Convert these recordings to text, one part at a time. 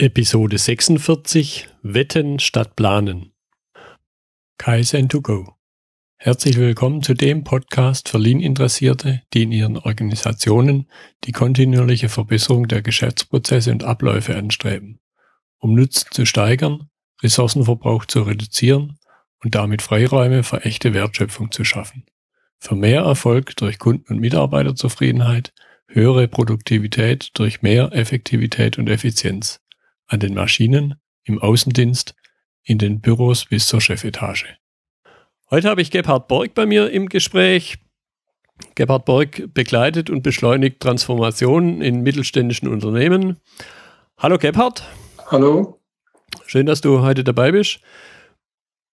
Episode 46 Wetten statt Planen. Kaizen2Go. Herzlich willkommen zu dem Podcast für Lean-Interessierte, die in ihren Organisationen die kontinuierliche Verbesserung der Geschäftsprozesse und Abläufe anstreben, um Nutzen zu steigern, Ressourcenverbrauch zu reduzieren und damit Freiräume für echte Wertschöpfung zu schaffen. Für mehr Erfolg durch Kunden- und Mitarbeiterzufriedenheit, höhere Produktivität durch mehr Effektivität und Effizienz an den Maschinen, im Außendienst, in den Büros bis zur Chefetage. Heute habe ich Gebhard Borg bei mir im Gespräch. Gebhard Borg begleitet und beschleunigt Transformationen in mittelständischen Unternehmen. Hallo Gebhard. Hallo. Schön, dass du heute dabei bist.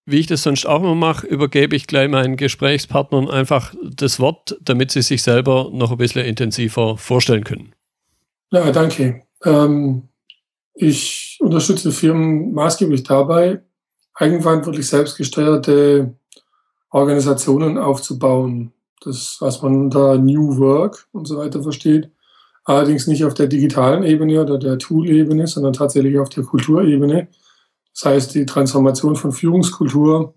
Wie ich das sonst auch immer mache, übergebe ich gleich meinen Gesprächspartnern einfach das Wort, damit sie sich selber noch ein bisschen intensiver vorstellen können. Ja, danke. Ähm, ich unterstütze Firmen maßgeblich dabei, eigenverantwortlich selbstgesteuerte Organisationen aufzubauen. Das, was man unter New Work und so weiter versteht. Allerdings nicht auf der digitalen Ebene oder der Tool-Ebene, sondern tatsächlich auf der Kulturebene. Das heißt, die Transformation von Führungskultur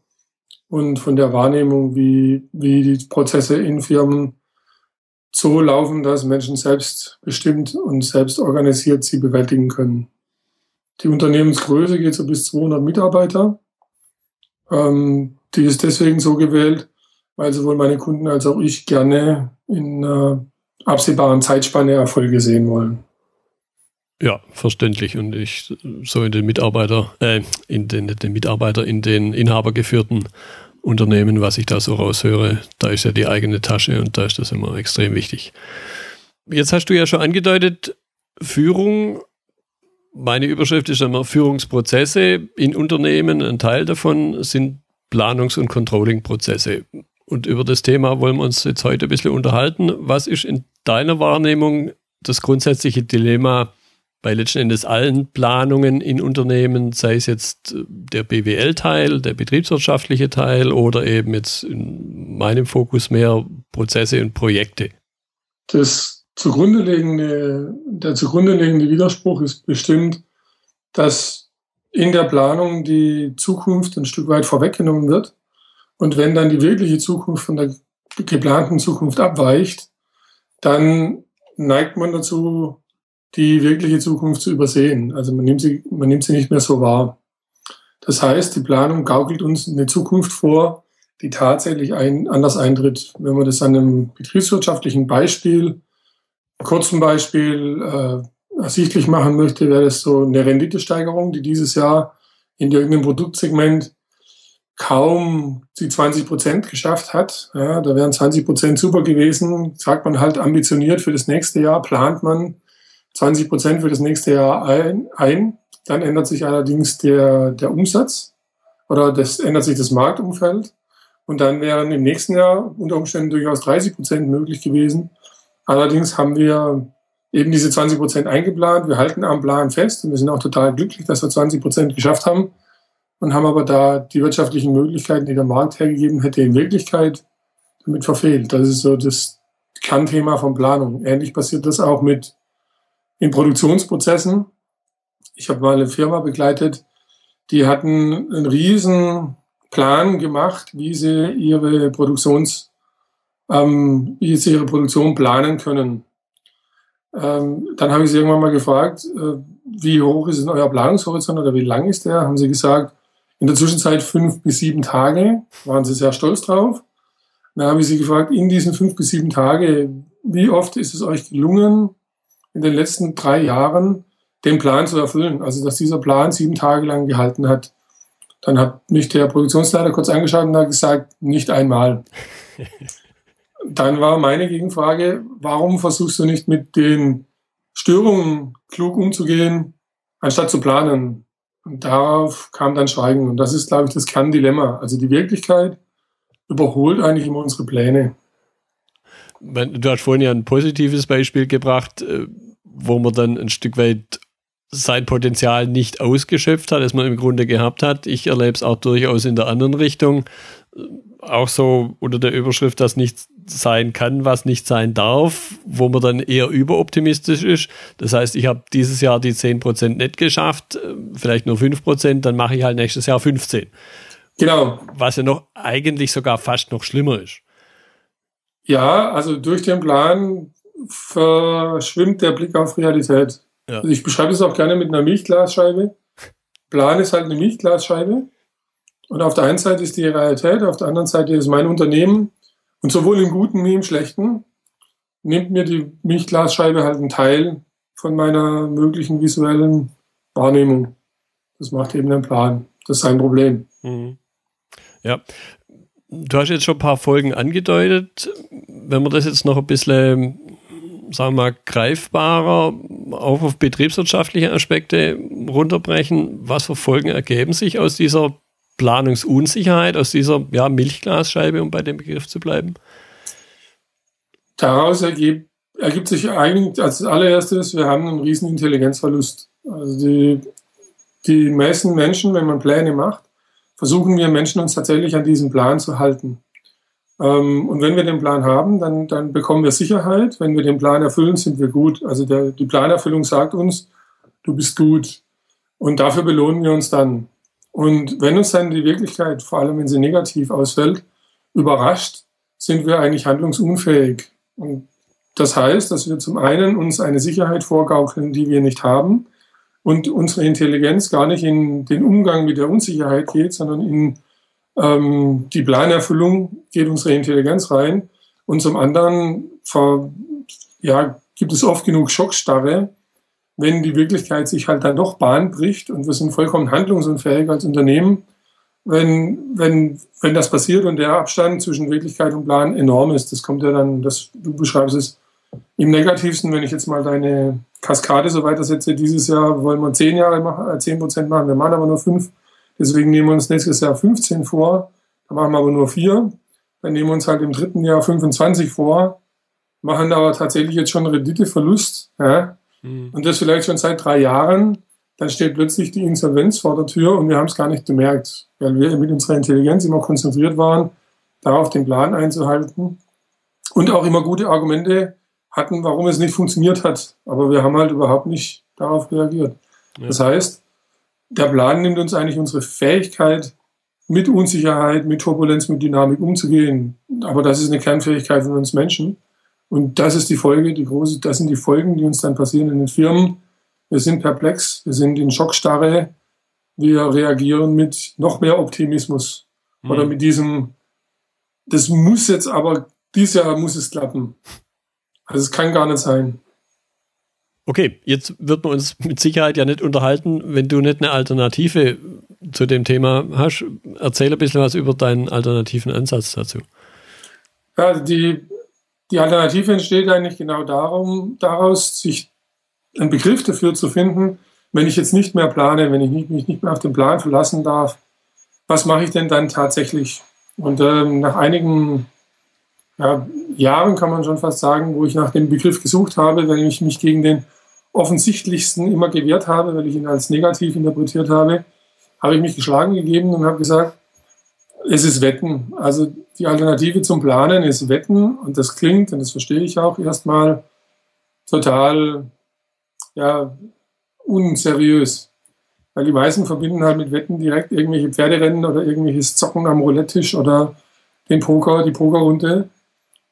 und von der Wahrnehmung, wie, wie die Prozesse in Firmen so laufen, dass Menschen selbst bestimmt und selbst organisiert sie bewältigen können. Die Unternehmensgröße geht so bis 200 Mitarbeiter. Ähm, die ist deswegen so gewählt, weil sowohl meine Kunden als auch ich gerne in äh, absehbaren Zeitspanne Erfolge sehen wollen. Ja, verständlich. Und ich so in den Mitarbeiter, äh, in den, den Mitarbeiter in den inhabergeführten Unternehmen, was ich da so raushöre, da ist ja die eigene Tasche und da ist das immer extrem wichtig. Jetzt hast du ja schon angedeutet, Führung meine Überschrift ist immer Führungsprozesse in Unternehmen. Ein Teil davon sind Planungs- und Controlling-Prozesse. Und über das Thema wollen wir uns jetzt heute ein bisschen unterhalten. Was ist in deiner Wahrnehmung das grundsätzliche Dilemma bei letzten Endes allen Planungen in Unternehmen, sei es jetzt der BWL-Teil, der betriebswirtschaftliche Teil oder eben jetzt in meinem Fokus mehr Prozesse und Projekte? Das zugrunde liegende, der zugrunde liegende Widerspruch ist bestimmt, dass in der Planung die Zukunft ein Stück weit vorweggenommen wird. Und wenn dann die wirkliche Zukunft von der geplanten Zukunft abweicht, dann neigt man dazu, die wirkliche Zukunft zu übersehen. Also man nimmt sie, man nimmt sie nicht mehr so wahr. Das heißt, die Planung gaukelt uns eine Zukunft vor, die tatsächlich ein, anders eintritt. Wenn man das an einem betriebswirtschaftlichen Beispiel kurzen Beispiel äh, ersichtlich machen möchte, wäre das so eine Renditesteigerung, die dieses Jahr in irgendeinem Produktsegment kaum die 20 Prozent geschafft hat. Ja, da wären 20 Prozent super gewesen. Sagt man halt ambitioniert für das nächste Jahr, plant man 20 Prozent für das nächste Jahr ein, ein. Dann ändert sich allerdings der, der Umsatz oder das ändert sich das Marktumfeld. Und dann wären im nächsten Jahr unter Umständen durchaus 30 Prozent möglich gewesen. Allerdings haben wir eben diese 20 Prozent eingeplant. Wir halten am Plan fest und wir sind auch total glücklich, dass wir 20 Prozent geschafft haben und haben aber da die wirtschaftlichen Möglichkeiten, die der Markt hergegeben hätte, in Wirklichkeit damit verfehlt. Das ist so das Kernthema von Planung. Ähnlich passiert das auch mit in Produktionsprozessen. Ich habe mal eine Firma begleitet, die hatten einen riesen Plan gemacht, wie sie ihre Produktions ähm, wie sie ihre Produktion planen können. Ähm, dann habe ich sie irgendwann mal gefragt, äh, wie hoch ist denn euer Planungshorizont oder wie lang ist der? Haben sie gesagt, in der Zwischenzeit fünf bis sieben Tage, waren sie sehr stolz drauf. Dann habe ich sie gefragt, in diesen fünf bis sieben Tage, wie oft ist es euch gelungen, in den letzten drei Jahren den Plan zu erfüllen? Also, dass dieser Plan sieben Tage lang gehalten hat. Dann hat mich der Produktionsleiter kurz angeschaut und hat gesagt, nicht einmal. dann war meine Gegenfrage, warum versuchst du nicht mit den Störungen klug umzugehen, anstatt zu planen? Und darauf kam dann Schweigen. Und das ist, glaube ich, das Kerndilemma. Also die Wirklichkeit überholt eigentlich immer unsere Pläne. Du hast vorhin ja ein positives Beispiel gebracht, äh, wo man dann ein Stück weit sein Potenzial nicht ausgeschöpft hat, das man im Grunde gehabt hat. Ich erlebe es auch durchaus in der anderen Richtung. Auch so unter der Überschrift, dass nichts sein kann, was nicht sein darf, wo man dann eher überoptimistisch ist. Das heißt, ich habe dieses Jahr die 10% nicht geschafft, vielleicht nur 5%, dann mache ich halt nächstes Jahr 15%. Genau. Was ja noch eigentlich sogar fast noch schlimmer ist. Ja, also durch den Plan verschwimmt der Blick auf Realität. Ja. Also ich beschreibe es auch gerne mit einer Milchglasscheibe. Plan ist halt eine Milchglasscheibe. Und auf der einen Seite ist die Realität, auf der anderen Seite ist mein Unternehmen. Und sowohl im Guten wie im Schlechten nimmt mir die Milchglasscheibe halt einen Teil von meiner möglichen visuellen Wahrnehmung. Das macht eben den Plan. Das ist ein Problem. Mhm. Ja. Du hast jetzt schon ein paar Folgen angedeutet. Wenn wir das jetzt noch ein bisschen sagen wir mal, greifbarer auch auf betriebswirtschaftliche Aspekte runterbrechen. Was für Folgen ergeben sich aus dieser Planungsunsicherheit, aus dieser ja, Milchglasscheibe, um bei dem Begriff zu bleiben? Daraus ergibt, ergibt sich eigentlich als allererstes, wir haben einen riesen Intelligenzverlust. Also die, die meisten Menschen, wenn man Pläne macht, versuchen wir Menschen uns tatsächlich an diesen Plan zu halten. Ähm, und wenn wir den Plan haben, dann, dann bekommen wir Sicherheit. Wenn wir den Plan erfüllen, sind wir gut. Also der, die Planerfüllung sagt uns, du bist gut. Und dafür belohnen wir uns dann. Und wenn uns dann die Wirklichkeit, vor allem wenn sie negativ ausfällt, überrascht, sind wir eigentlich handlungsunfähig. Und das heißt, dass wir zum einen uns eine Sicherheit vorgaukeln, die wir nicht haben, und unsere Intelligenz gar nicht in den Umgang mit der Unsicherheit geht, sondern in ähm, die Planerfüllung geht unsere Intelligenz rein und zum anderen ja, gibt es oft genug Schockstarre, wenn die Wirklichkeit sich halt dann doch Bahn bricht und wir sind vollkommen handlungsunfähig als Unternehmen, wenn, wenn, wenn das passiert und der Abstand zwischen Wirklichkeit und Plan enorm ist. Das kommt ja dann, das, du beschreibst es im Negativsten, wenn ich jetzt mal deine Kaskade so weitersetze, dieses Jahr wollen wir zehn Jahre machen, zehn Prozent machen, wir machen aber nur fünf, Deswegen nehmen wir uns nächstes Jahr 15 vor, da machen wir aber nur vier. Dann nehmen wir uns halt im dritten Jahr 25 vor, machen aber tatsächlich jetzt schon Renditeverlust. Ja? Mhm. Und das vielleicht schon seit drei Jahren. Dann steht plötzlich die Insolvenz vor der Tür und wir haben es gar nicht gemerkt, weil wir mit unserer Intelligenz immer konzentriert waren, darauf den Plan einzuhalten und auch immer gute Argumente hatten, warum es nicht funktioniert hat. Aber wir haben halt überhaupt nicht darauf reagiert. Ja. Das heißt, der Plan nimmt uns eigentlich unsere Fähigkeit, mit Unsicherheit, mit Turbulenz, mit Dynamik umzugehen. Aber das ist eine Kernfähigkeit von uns Menschen. Und das ist die Folge, die große, das sind die Folgen, die uns dann passieren in den Firmen. Wir sind perplex, wir sind in Schockstarre, wir reagieren mit noch mehr Optimismus mhm. oder mit diesem, das muss jetzt aber, dieses Jahr muss es klappen. Also es kann gar nicht sein. Okay, jetzt wird man uns mit Sicherheit ja nicht unterhalten, wenn du nicht eine Alternative zu dem Thema hast. Erzähl ein bisschen was über deinen alternativen Ansatz dazu. Ja, die, die Alternative entsteht eigentlich genau darum, daraus, sich einen Begriff dafür zu finden, wenn ich jetzt nicht mehr plane, wenn ich mich nicht mehr auf den Plan verlassen darf, was mache ich denn dann tatsächlich? Und ähm, nach einigen ja, Jahren kann man schon fast sagen, wo ich nach dem Begriff gesucht habe, wenn ich mich gegen den offensichtlichsten immer gewehrt habe, weil ich ihn als negativ interpretiert habe, habe ich mich geschlagen gegeben und habe gesagt, es ist Wetten. Also die Alternative zum Planen ist Wetten und das klingt, und das verstehe ich auch erstmal, total ja, unseriös. Weil die meisten verbinden halt mit Wetten direkt irgendwelche Pferderennen oder irgendwelches Zocken am Roulette-Tisch oder den Poker, die Pokerrunde.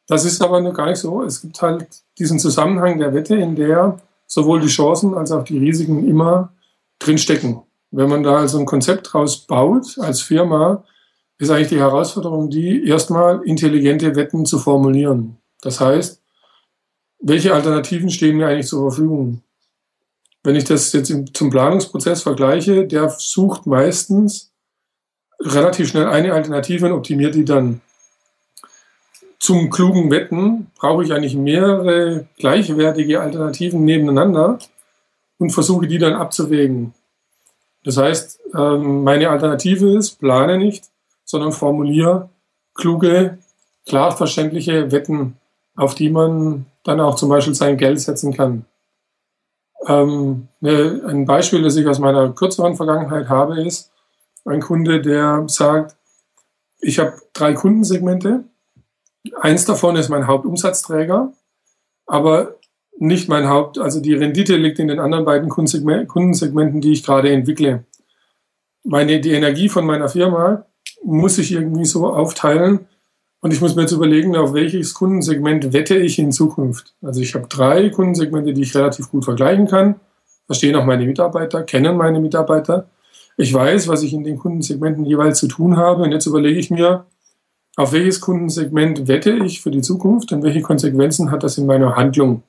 Das ist aber nur gar nicht so. Es gibt halt diesen Zusammenhang der Wette, in der sowohl die Chancen als auch die Risiken immer drinstecken. Wenn man da also ein Konzept draus baut als Firma, ist eigentlich die Herausforderung die, erstmal intelligente Wetten zu formulieren. Das heißt, welche Alternativen stehen mir eigentlich zur Verfügung? Wenn ich das jetzt zum Planungsprozess vergleiche, der sucht meistens relativ schnell eine Alternative und optimiert die dann zum klugen Wetten brauche ich eigentlich mehrere gleichwertige Alternativen nebeneinander und versuche die dann abzuwägen. Das heißt, ähm, meine Alternative ist, plane nicht, sondern formuliere kluge, klar verständliche Wetten, auf die man dann auch zum Beispiel sein Geld setzen kann. Ähm, ne, ein Beispiel, das ich aus meiner kürzeren Vergangenheit habe, ist ein Kunde, der sagt, ich habe drei Kundensegmente. Eins davon ist mein Hauptumsatzträger, aber nicht mein Haupt, also die Rendite liegt in den anderen beiden Kundensegmenten, die ich gerade entwickle. Meine, die Energie von meiner Firma muss ich irgendwie so aufteilen und ich muss mir jetzt überlegen, auf welches Kundensegment wette ich in Zukunft. Also ich habe drei Kundensegmente, die ich relativ gut vergleichen kann, verstehen auch meine Mitarbeiter, kennen meine Mitarbeiter. Ich weiß, was ich in den Kundensegmenten jeweils zu tun habe und jetzt überlege ich mir, auf welches Kundensegment wette ich für die Zukunft und welche Konsequenzen hat das in meiner Handlung.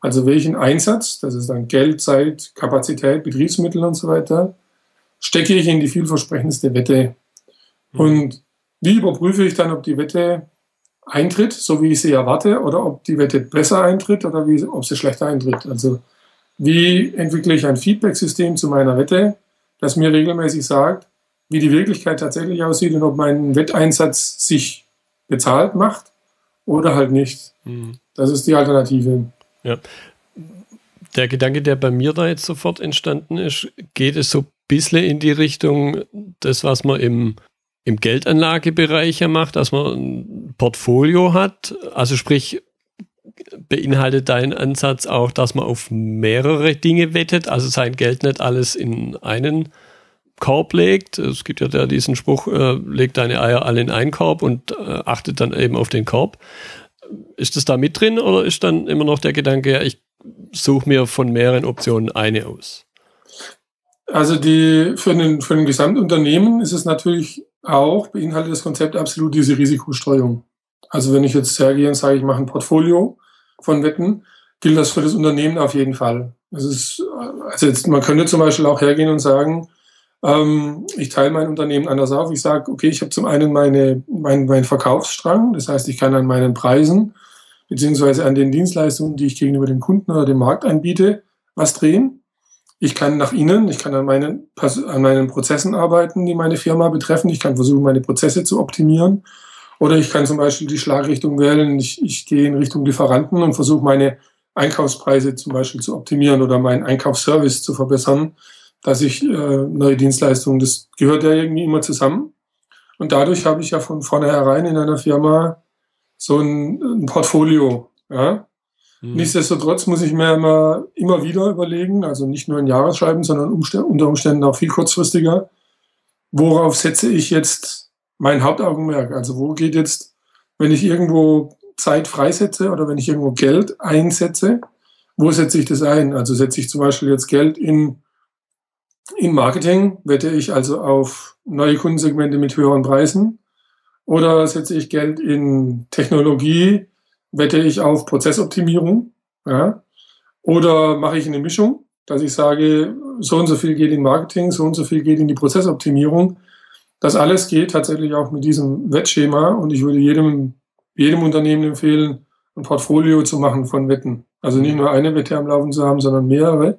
Also welchen Einsatz, das ist dann Geld, Zeit, Kapazität, Betriebsmittel und so weiter, stecke ich in die vielversprechendste Wette. Mhm. Und wie überprüfe ich dann, ob die Wette eintritt, so wie ich sie erwarte, oder ob die Wette besser eintritt oder wie, ob sie schlechter eintritt? Also wie entwickle ich ein Feedback-System zu meiner Wette, das mir regelmäßig sagt, wie die Wirklichkeit tatsächlich aussieht und ob mein Wetteinsatz sich bezahlt macht oder halt nicht. Mhm. Das ist die Alternative. Ja. Der Gedanke, der bei mir da jetzt sofort entstanden ist, geht es so ein bisschen in die Richtung, das, was man im, im Geldanlagebereich ja macht, dass man ein Portfolio hat. Also sprich, beinhaltet dein Ansatz auch, dass man auf mehrere Dinge wettet, also sein Geld nicht alles in einen Korb legt. Es gibt ja da diesen Spruch, äh, legt deine Eier alle in einen Korb und äh, achtet dann eben auf den Korb. Ist das da mit drin oder ist dann immer noch der Gedanke, ja, ich suche mir von mehreren Optionen eine aus? Also die, für, ein, für ein Gesamtunternehmen ist es natürlich auch, beinhaltet das Konzept absolut diese Risikostreuung. Also wenn ich jetzt hergehe und sage, ich mache ein Portfolio von Wetten, gilt das für das Unternehmen auf jeden Fall. Es ist, also jetzt, man könnte zum Beispiel auch hergehen und sagen, ähm, ich teile mein Unternehmen anders auf. Ich sage, okay, ich habe zum einen meine, mein, mein Verkaufsstrang, das heißt, ich kann an meinen Preisen beziehungsweise an den Dienstleistungen, die ich gegenüber dem Kunden oder dem Markt anbiete, was drehen. Ich kann nach innen, ich kann an meinen, an meinen Prozessen arbeiten, die meine Firma betreffen. Ich kann versuchen, meine Prozesse zu optimieren. Oder ich kann zum Beispiel die Schlagrichtung wählen. Ich, ich gehe in Richtung Lieferanten und versuche meine Einkaufspreise zum Beispiel zu optimieren oder meinen Einkaufsservice zu verbessern dass ich äh, neue Dienstleistungen, das gehört ja irgendwie immer zusammen. Und dadurch habe ich ja von vornherein in einer Firma so ein, ein Portfolio. Ja? Mhm. Nichtsdestotrotz muss ich mir immer, immer wieder überlegen, also nicht nur in Jahresschreiben, sondern unter Umständen auch viel kurzfristiger, worauf setze ich jetzt mein Hauptaugenmerk? Also wo geht jetzt, wenn ich irgendwo Zeit freisetze oder wenn ich irgendwo Geld einsetze, wo setze ich das ein? Also setze ich zum Beispiel jetzt Geld in im Marketing wette ich also auf neue Kundensegmente mit höheren Preisen oder setze ich Geld in Technologie, wette ich auf Prozessoptimierung, ja? oder mache ich eine Mischung, dass ich sage, so und so viel geht in Marketing, so und so viel geht in die Prozessoptimierung. Das alles geht tatsächlich auch mit diesem Wettschema und ich würde jedem, jedem Unternehmen empfehlen, ein Portfolio zu machen von Wetten. Also nicht nur eine Wette am Laufen zu haben, sondern mehrere.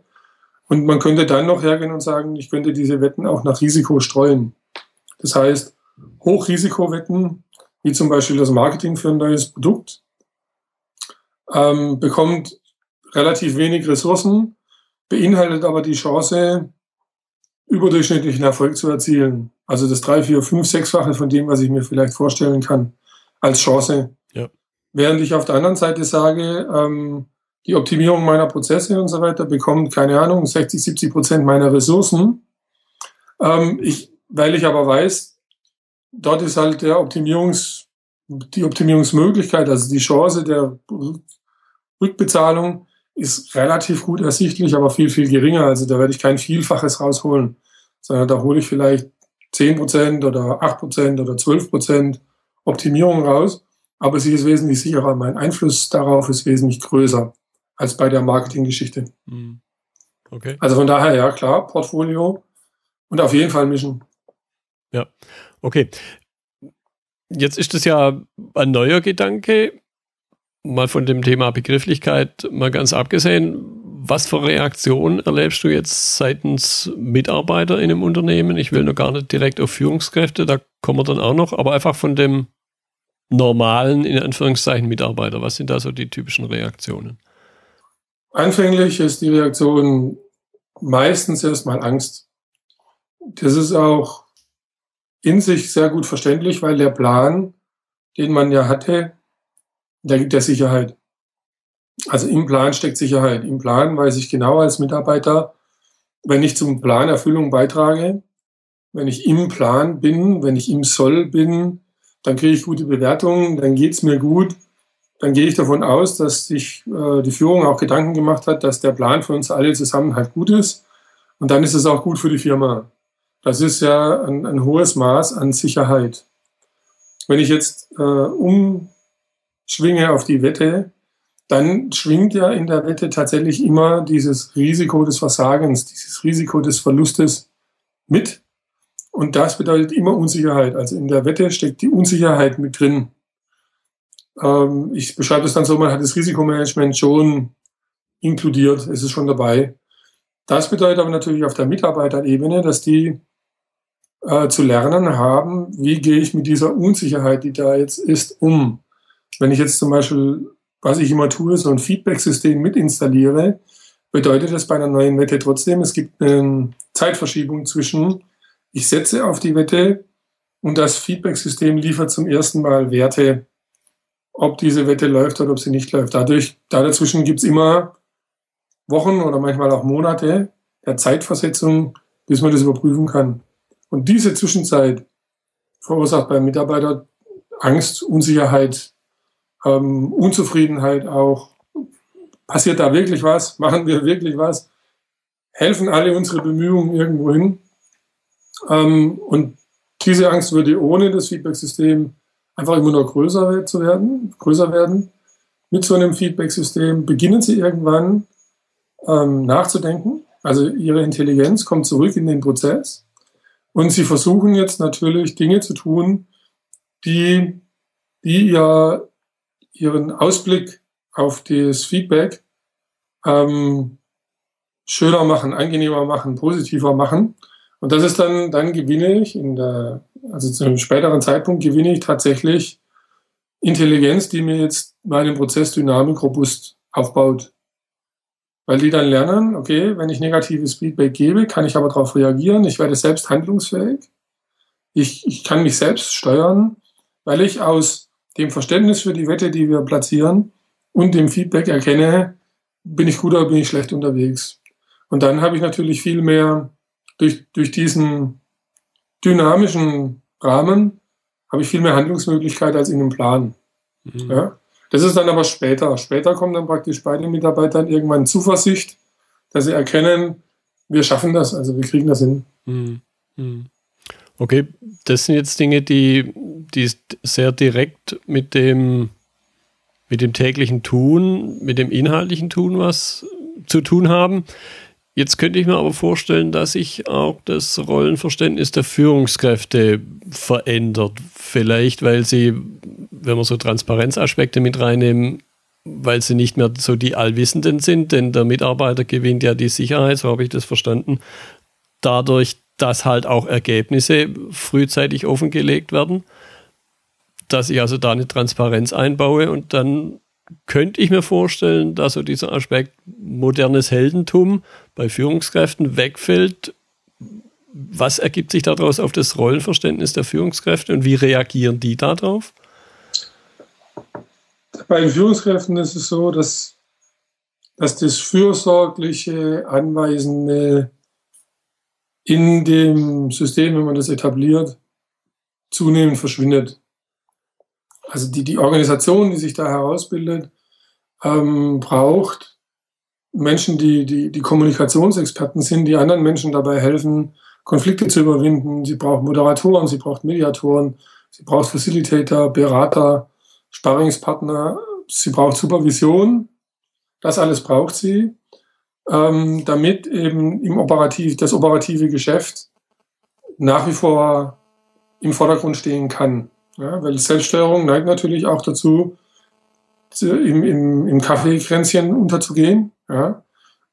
Und man könnte dann noch hergehen und sagen, ich könnte diese Wetten auch nach Risiko streuen. Das heißt, Hochrisikowetten, wie zum Beispiel das Marketing für ein neues Produkt, ähm, bekommt relativ wenig Ressourcen, beinhaltet aber die Chance, überdurchschnittlichen Erfolg zu erzielen. Also das drei, vier, fünf, sechsfache von dem, was ich mir vielleicht vorstellen kann, als Chance. Ja. Während ich auf der anderen Seite sage, ähm, die Optimierung meiner Prozesse und so weiter bekommt, keine Ahnung, 60, 70 Prozent meiner Ressourcen. Ähm, ich, weil ich aber weiß, dort ist halt der Optimierungs, die Optimierungsmöglichkeit, also die Chance der Rückbezahlung ist relativ gut ersichtlich, aber viel, viel geringer. Also da werde ich kein Vielfaches rausholen, sondern da hole ich vielleicht 10 Prozent oder 8 Prozent oder 12 Prozent Optimierung raus. Aber sie ist wesentlich sicherer. Mein Einfluss darauf ist wesentlich größer als bei der Marketinggeschichte. Hm. Okay. Also von daher, ja, klar, Portfolio und auf jeden Fall mischen. Ja, okay. Jetzt ist es ja ein neuer Gedanke, mal von dem Thema Begrifflichkeit mal ganz abgesehen. Was für Reaktionen erlebst du jetzt seitens Mitarbeiter in einem Unternehmen? Ich will noch gar nicht direkt auf Führungskräfte, da kommen wir dann auch noch, aber einfach von dem normalen, in Anführungszeichen, Mitarbeiter. Was sind da so die typischen Reaktionen? Anfänglich ist die Reaktion meistens erstmal Angst. Das ist auch in sich sehr gut verständlich, weil der Plan, den man ja hatte, der gibt der Sicherheit. Also im Plan steckt Sicherheit. Im Plan weiß ich genau als Mitarbeiter, wenn ich zum Planerfüllung beitrage, wenn ich im Plan bin, wenn ich im Soll bin, dann kriege ich gute Bewertungen, dann geht's mir gut. Dann gehe ich davon aus, dass sich äh, die Führung auch Gedanken gemacht hat, dass der Plan für uns alle zusammen halt gut ist. Und dann ist es auch gut für die Firma. Das ist ja ein, ein hohes Maß an Sicherheit. Wenn ich jetzt äh, umschwinge auf die Wette, dann schwingt ja in der Wette tatsächlich immer dieses Risiko des Versagens, dieses Risiko des Verlustes mit. Und das bedeutet immer Unsicherheit. Also in der Wette steckt die Unsicherheit mit drin. Ähm, ich beschreibe es dann so, man hat das Risikomanagement schon inkludiert, es ist schon dabei. Das bedeutet aber natürlich auf der Mitarbeiterebene, dass die äh, zu lernen haben, wie gehe ich mit dieser Unsicherheit, die da jetzt ist, um. Wenn ich jetzt zum Beispiel was ich immer tue, so ein Feedback-System mit installiere, bedeutet das bei einer neuen Wette trotzdem, es gibt eine Zeitverschiebung zwischen, ich setze auf die Wette und das Feedback-System liefert zum ersten Mal Werte, ob diese Wette läuft oder ob sie nicht läuft. Dadurch, da dazwischen gibt's immer Wochen oder manchmal auch Monate der Zeitversetzung, bis man das überprüfen kann. Und diese Zwischenzeit verursacht beim Mitarbeiter Angst, Unsicherheit, ähm, Unzufriedenheit auch. Passiert da wirklich was? Machen wir wirklich was? Helfen alle unsere Bemühungen irgendwo hin? Ähm, und diese Angst würde ohne das Feedback-System einfach immer noch größer zu werden, größer werden. Mit so einem Feedback-System beginnen sie irgendwann ähm, nachzudenken. Also ihre Intelligenz kommt zurück in den Prozess. Und sie versuchen jetzt natürlich Dinge zu tun, die, die ihr Ihren Ausblick auf das Feedback ähm, schöner machen, angenehmer machen, positiver machen. Und das ist dann, dann gewinne ich in der, also zu einem späteren Zeitpunkt gewinne ich tatsächlich Intelligenz, die mir jetzt meinen Prozess Dynamik robust aufbaut. Weil die dann lernen, okay, wenn ich negatives Feedback gebe, kann ich aber darauf reagieren. Ich werde selbst handlungsfähig. Ich, ich kann mich selbst steuern, weil ich aus dem Verständnis für die Wette, die wir platzieren und dem Feedback erkenne, bin ich gut oder bin ich schlecht unterwegs. Und dann habe ich natürlich viel mehr durch, durch diesen dynamischen Rahmen habe ich viel mehr Handlungsmöglichkeit als in einem Plan. Mhm. Ja? Das ist dann aber später. Später kommt dann praktisch bei den Mitarbeitern irgendwann Zuversicht, dass sie erkennen, wir schaffen das, also wir kriegen das hin. Mhm. Mhm. Okay, das sind jetzt Dinge, die, die sehr direkt mit dem, mit dem täglichen Tun, mit dem inhaltlichen Tun was zu tun haben. Jetzt könnte ich mir aber vorstellen, dass sich auch das Rollenverständnis der Führungskräfte verändert. Vielleicht, weil sie, wenn wir so Transparenzaspekte mit reinnehmen, weil sie nicht mehr so die Allwissenden sind, denn der Mitarbeiter gewinnt ja die Sicherheit, so habe ich das verstanden, dadurch, dass halt auch Ergebnisse frühzeitig offengelegt werden, dass ich also da eine Transparenz einbaue und dann könnte ich mir vorstellen, dass so dieser Aspekt modernes Heldentum bei Führungskräften wegfällt. Was ergibt sich daraus auf das Rollenverständnis der Führungskräfte und wie reagieren die darauf? Bei den Führungskräften ist es so, dass, dass das fürsorgliche, anweisende, in dem System, wenn man das etabliert, zunehmend verschwindet. Also die, die Organisation, die sich da herausbildet, ähm, braucht Menschen, die, die, die Kommunikationsexperten sind, die anderen Menschen dabei helfen, Konflikte zu überwinden. Sie braucht Moderatoren, sie braucht Mediatoren, sie braucht Facilitator, Berater, Sparringspartner, sie braucht Supervision. Das alles braucht sie ähm, damit eben im Operativ, das operative Geschäft nach wie vor im Vordergrund stehen kann. Ja, weil Selbststeuerung neigt natürlich auch dazu, im, im, im Kaffeekränzchen unterzugehen. Ja.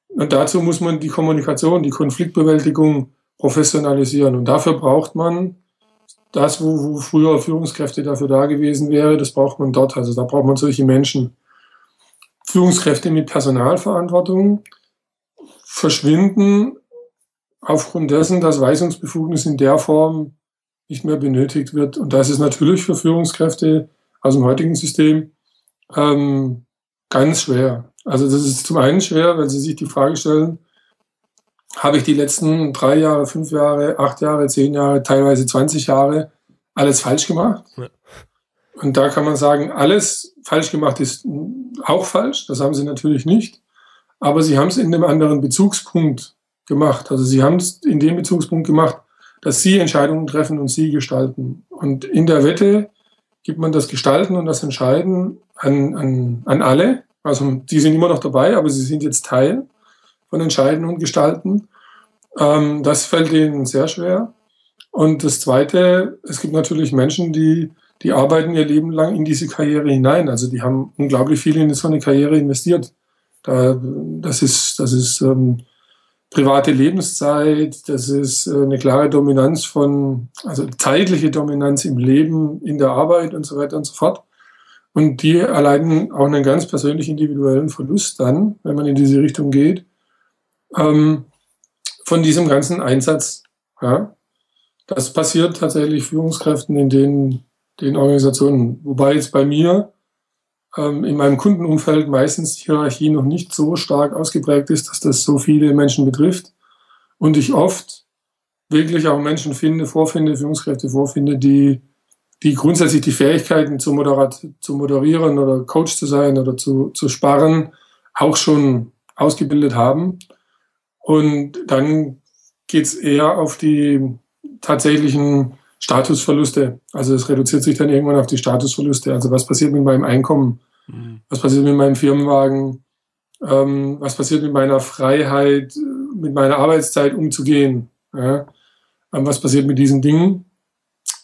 Und dazu muss man die Kommunikation, die Konfliktbewältigung professionalisieren. Und dafür braucht man das, wo, wo früher Führungskräfte dafür da gewesen wäre, das braucht man dort. Also da braucht man solche Menschen. Führungskräfte mit Personalverantwortung verschwinden aufgrund dessen, dass Weisungsbefugnis in der Form nicht mehr benötigt wird. Und das ist natürlich für Führungskräfte aus dem heutigen System ähm, ganz schwer. Also das ist zum einen schwer, weil sie sich die Frage stellen, habe ich die letzten drei Jahre, fünf Jahre, acht Jahre, zehn Jahre, teilweise 20 Jahre alles falsch gemacht? Ja. Und da kann man sagen, alles falsch gemacht ist auch falsch. Das haben sie natürlich nicht. Aber sie haben es in einem anderen Bezugspunkt gemacht. Also sie haben es in dem Bezugspunkt gemacht, dass sie Entscheidungen treffen und sie gestalten. Und in der Wette gibt man das Gestalten und das Entscheiden an, an, an alle. Also die sind immer noch dabei, aber sie sind jetzt Teil von Entscheiden und Gestalten. Ähm, das fällt ihnen sehr schwer. Und das Zweite, es gibt natürlich Menschen, die, die arbeiten ihr Leben lang in diese Karriere hinein. Also die haben unglaublich viel in so eine Karriere investiert. Da, das ist, das ist ähm, private Lebenszeit, das ist äh, eine klare Dominanz von, also zeitliche Dominanz im Leben, in der Arbeit und so weiter und so fort. Und die erleiden auch einen ganz persönlich individuellen Verlust dann, wenn man in diese Richtung geht, ähm, von diesem ganzen Einsatz. Ja. Das passiert tatsächlich Führungskräften in den, den Organisationen. Wobei jetzt bei mir in meinem Kundenumfeld meistens die Hierarchie noch nicht so stark ausgeprägt ist, dass das so viele Menschen betrifft. Und ich oft wirklich auch Menschen finde, vorfinde, Führungskräfte vorfinde, die, die grundsätzlich die Fähigkeiten zu, moderat, zu moderieren oder Coach zu sein oder zu, zu sparen auch schon ausgebildet haben. Und dann geht's eher auf die tatsächlichen Statusverluste. Also es reduziert sich dann irgendwann auf die Statusverluste. Also was passiert mit meinem Einkommen? Mhm. Was passiert mit meinem Firmenwagen? Ähm, was passiert mit meiner Freiheit, mit meiner Arbeitszeit umzugehen? Ja? Ähm, was passiert mit diesen Dingen?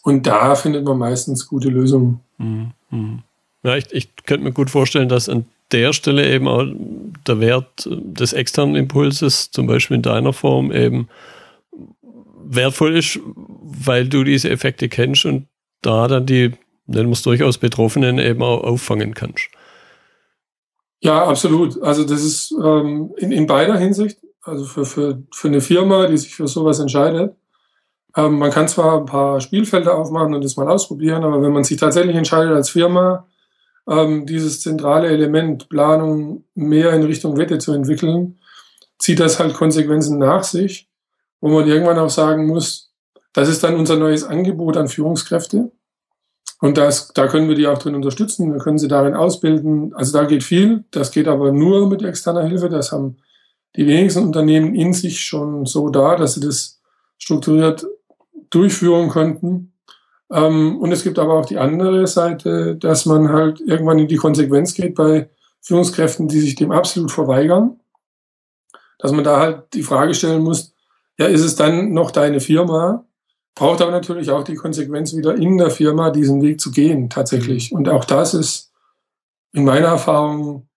Und da findet man meistens gute Lösungen. Mhm. Ja, ich, ich könnte mir gut vorstellen, dass an der Stelle eben auch der Wert des externen Impulses, zum Beispiel in deiner Form, eben wertvoll ist, weil du diese Effekte kennst und da dann die, nennen wir es durchaus Betroffenen eben auch auffangen kannst. Ja, absolut. Also das ist ähm, in, in beider Hinsicht, also für, für, für eine Firma, die sich für sowas entscheidet. Ähm, man kann zwar ein paar Spielfelder aufmachen und das mal ausprobieren, aber wenn man sich tatsächlich entscheidet als Firma, ähm, dieses zentrale Element Planung mehr in Richtung Wette zu entwickeln, zieht das halt Konsequenzen nach sich wo man irgendwann auch sagen muss, das ist dann unser neues Angebot an Führungskräfte. Und das, da können wir die auch drin unterstützen, wir können sie darin ausbilden. Also da geht viel, das geht aber nur mit externer Hilfe. Das haben die wenigsten Unternehmen in sich schon so da, dass sie das strukturiert durchführen könnten. Ähm, und es gibt aber auch die andere Seite, dass man halt irgendwann in die Konsequenz geht bei Führungskräften, die sich dem absolut verweigern. Dass man da halt die Frage stellen muss, ja, ist es dann noch deine Firma? Braucht aber natürlich auch die Konsequenz wieder in der Firma, diesen Weg zu gehen, tatsächlich. Und auch das ist in meiner Erfahrung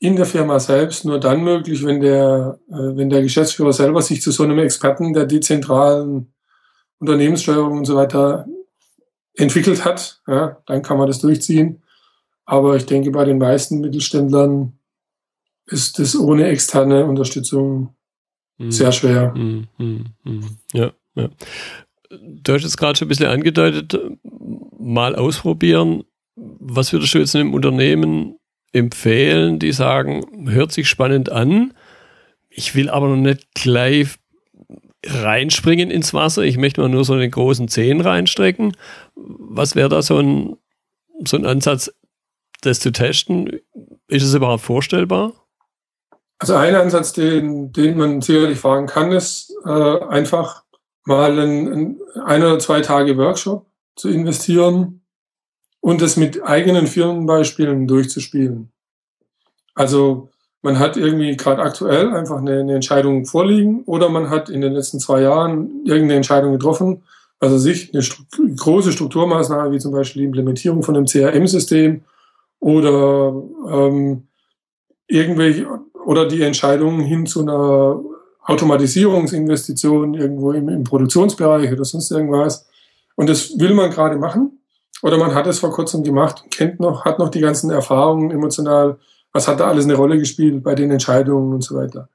in der Firma selbst nur dann möglich, wenn der, äh, wenn der Geschäftsführer selber sich zu so einem Experten der dezentralen Unternehmenssteuerung und so weiter entwickelt hat. Ja, dann kann man das durchziehen. Aber ich denke, bei den meisten Mittelständlern ist das ohne externe Unterstützung Mhm. Sehr schwer. Mhm. Mhm. Ja, ja. Du hast es gerade schon ein bisschen angedeutet, mal ausprobieren. Was würdest du jetzt einem Unternehmen empfehlen, die sagen, hört sich spannend an, ich will aber noch nicht gleich reinspringen ins Wasser, ich möchte mal nur so einen großen Zehen reinstrecken. Was wäre da so ein, so ein Ansatz, das zu testen? Ist es überhaupt vorstellbar? Also ein Ansatz, den, den man sicherlich fragen kann, ist äh, einfach mal ein, ein oder zwei Tage Workshop zu investieren und es mit eigenen Firmenbeispielen durchzuspielen. Also man hat irgendwie gerade aktuell einfach eine, eine, Entscheidung vorliegen oder man hat in den letzten zwei Jahren irgendeine Entscheidung getroffen, also sich eine Struktur, große Strukturmaßnahme wie zum Beispiel die Implementierung von einem CRM-System oder ähm, irgendwelche oder die Entscheidung hin zu einer Automatisierungsinvestition irgendwo im, im Produktionsbereich oder sonst irgendwas. Und das will man gerade machen. Oder man hat es vor kurzem gemacht und kennt noch, hat noch die ganzen Erfahrungen emotional was hat da alles eine Rolle gespielt bei den Entscheidungen und so weiter.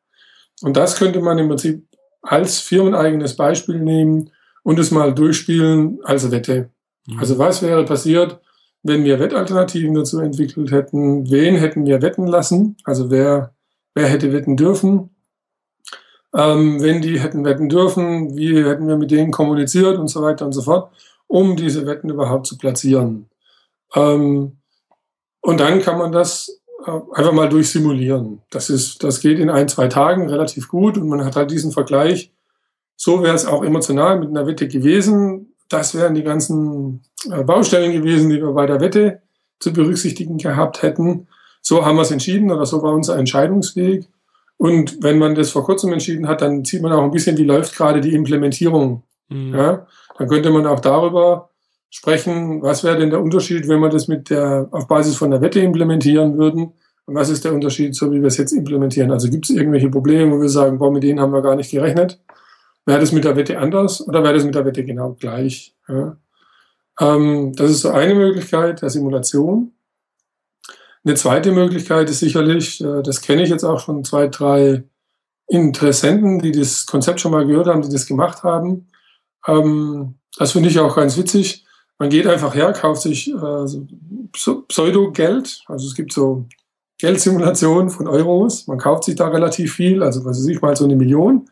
Und das könnte man im Prinzip als firmeneigenes Beispiel nehmen und es mal durchspielen als Wette. Mhm. Also was wäre passiert, wenn wir Wettalternativen dazu entwickelt hätten? Wen hätten wir wetten lassen? Also wer, wer hätte wetten dürfen? Ähm, wenn die hätten wetten dürfen, wie hätten wir mit denen kommuniziert und so weiter und so fort, um diese Wetten überhaupt zu platzieren. Ähm, und dann kann man das äh, einfach mal durchsimulieren. Das ist, das geht in ein, zwei Tagen relativ gut und man hat halt diesen Vergleich. So wäre es auch emotional mit einer Wette gewesen. Das wären die ganzen äh, Baustellen gewesen, die wir bei der Wette zu berücksichtigen gehabt hätten. So haben wir es entschieden oder so war unser Entscheidungsweg. Und wenn man das vor kurzem entschieden hat, dann sieht man auch ein bisschen, wie läuft gerade die Implementierung. Mhm. Ja? Dann könnte man auch darüber sprechen, was wäre denn der Unterschied, wenn wir das mit der, auf Basis von der Wette implementieren würden? Und was ist der Unterschied, so wie wir es jetzt implementieren? Also gibt es irgendwelche Probleme, wo wir sagen, boah, mit denen haben wir gar nicht gerechnet? Wäre das mit der Wette anders oder wäre das mit der Wette genau gleich? Ja? Ähm, das ist so eine Möglichkeit der Simulation. Eine zweite Möglichkeit ist sicherlich, äh, das kenne ich jetzt auch von zwei, drei Interessenten, die das Konzept schon mal gehört haben, die das gemacht haben. Ähm, das finde ich auch ganz witzig. Man geht einfach her, kauft sich äh, Pseudo-Geld. Also es gibt so Geldsimulationen von Euros. Man kauft sich da relativ viel, also was weiß ich mal so eine Million.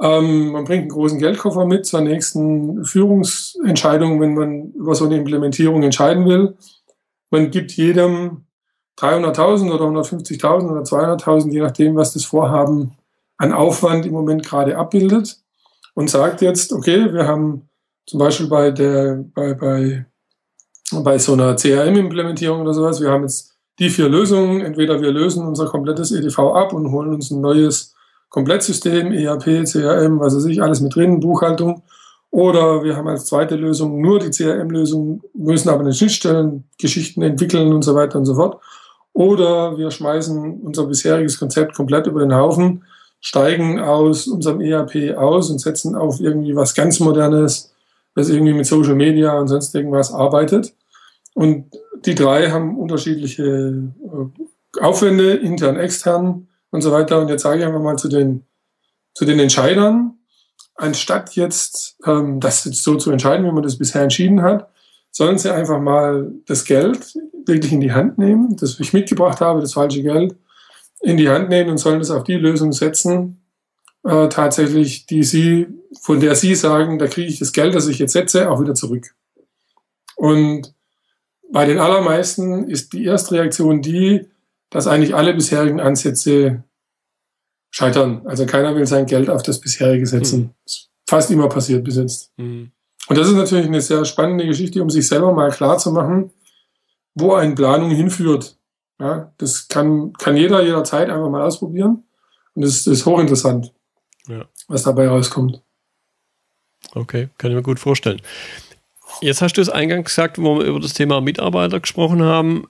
Ähm, man bringt einen großen Geldkoffer mit zur nächsten Führungsentscheidung, wenn man über so eine Implementierung entscheiden will. Man gibt jedem 300.000 oder 150.000 oder 200.000, je nachdem, was das Vorhaben an Aufwand im Moment gerade abbildet und sagt jetzt, okay, wir haben zum Beispiel bei der, bei, bei, bei so einer CRM-Implementierung oder sowas, wir haben jetzt die vier Lösungen. Entweder wir lösen unser komplettes EDV ab und holen uns ein neues Komplettsystem, ERP, CRM, was weiß ich, alles mit drin, Buchhaltung. Oder wir haben als zweite Lösung nur die CRM-Lösung, müssen aber eine Schnittstellen, Geschichten entwickeln und so weiter und so fort. Oder wir schmeißen unser bisheriges Konzept komplett über den Haufen, steigen aus unserem ERP aus und setzen auf irgendwie was ganz Modernes, das irgendwie mit Social Media und sonst irgendwas arbeitet. Und die drei haben unterschiedliche äh, Aufwände, intern, extern und so weiter. Und jetzt sage ich einfach mal zu den, zu den Entscheidern, anstatt jetzt ähm, das jetzt so zu entscheiden, wie man das bisher entschieden hat, sollen sie einfach mal das Geld wirklich in die Hand nehmen, das ich mitgebracht habe, das falsche Geld, in die Hand nehmen und sollen es auf die Lösung setzen, äh, tatsächlich, die sie, von der sie sagen, da kriege ich das Geld, das ich jetzt setze, auch wieder zurück. Und bei den allermeisten ist die erste Reaktion die, dass eigentlich alle bisherigen Ansätze scheitern. Also keiner will sein Geld auf das bisherige setzen. Mhm. Das ist fast immer passiert bis jetzt. Mhm. Und das ist natürlich eine sehr spannende Geschichte, um sich selber mal klar zu machen, wo eine Planung hinführt. Ja, das kann, kann jeder jederzeit einfach mal ausprobieren. Und das, das ist hochinteressant, ja. was dabei rauskommt. Okay, kann ich mir gut vorstellen. Jetzt hast du es eingangs gesagt, wo wir über das Thema Mitarbeiter gesprochen haben.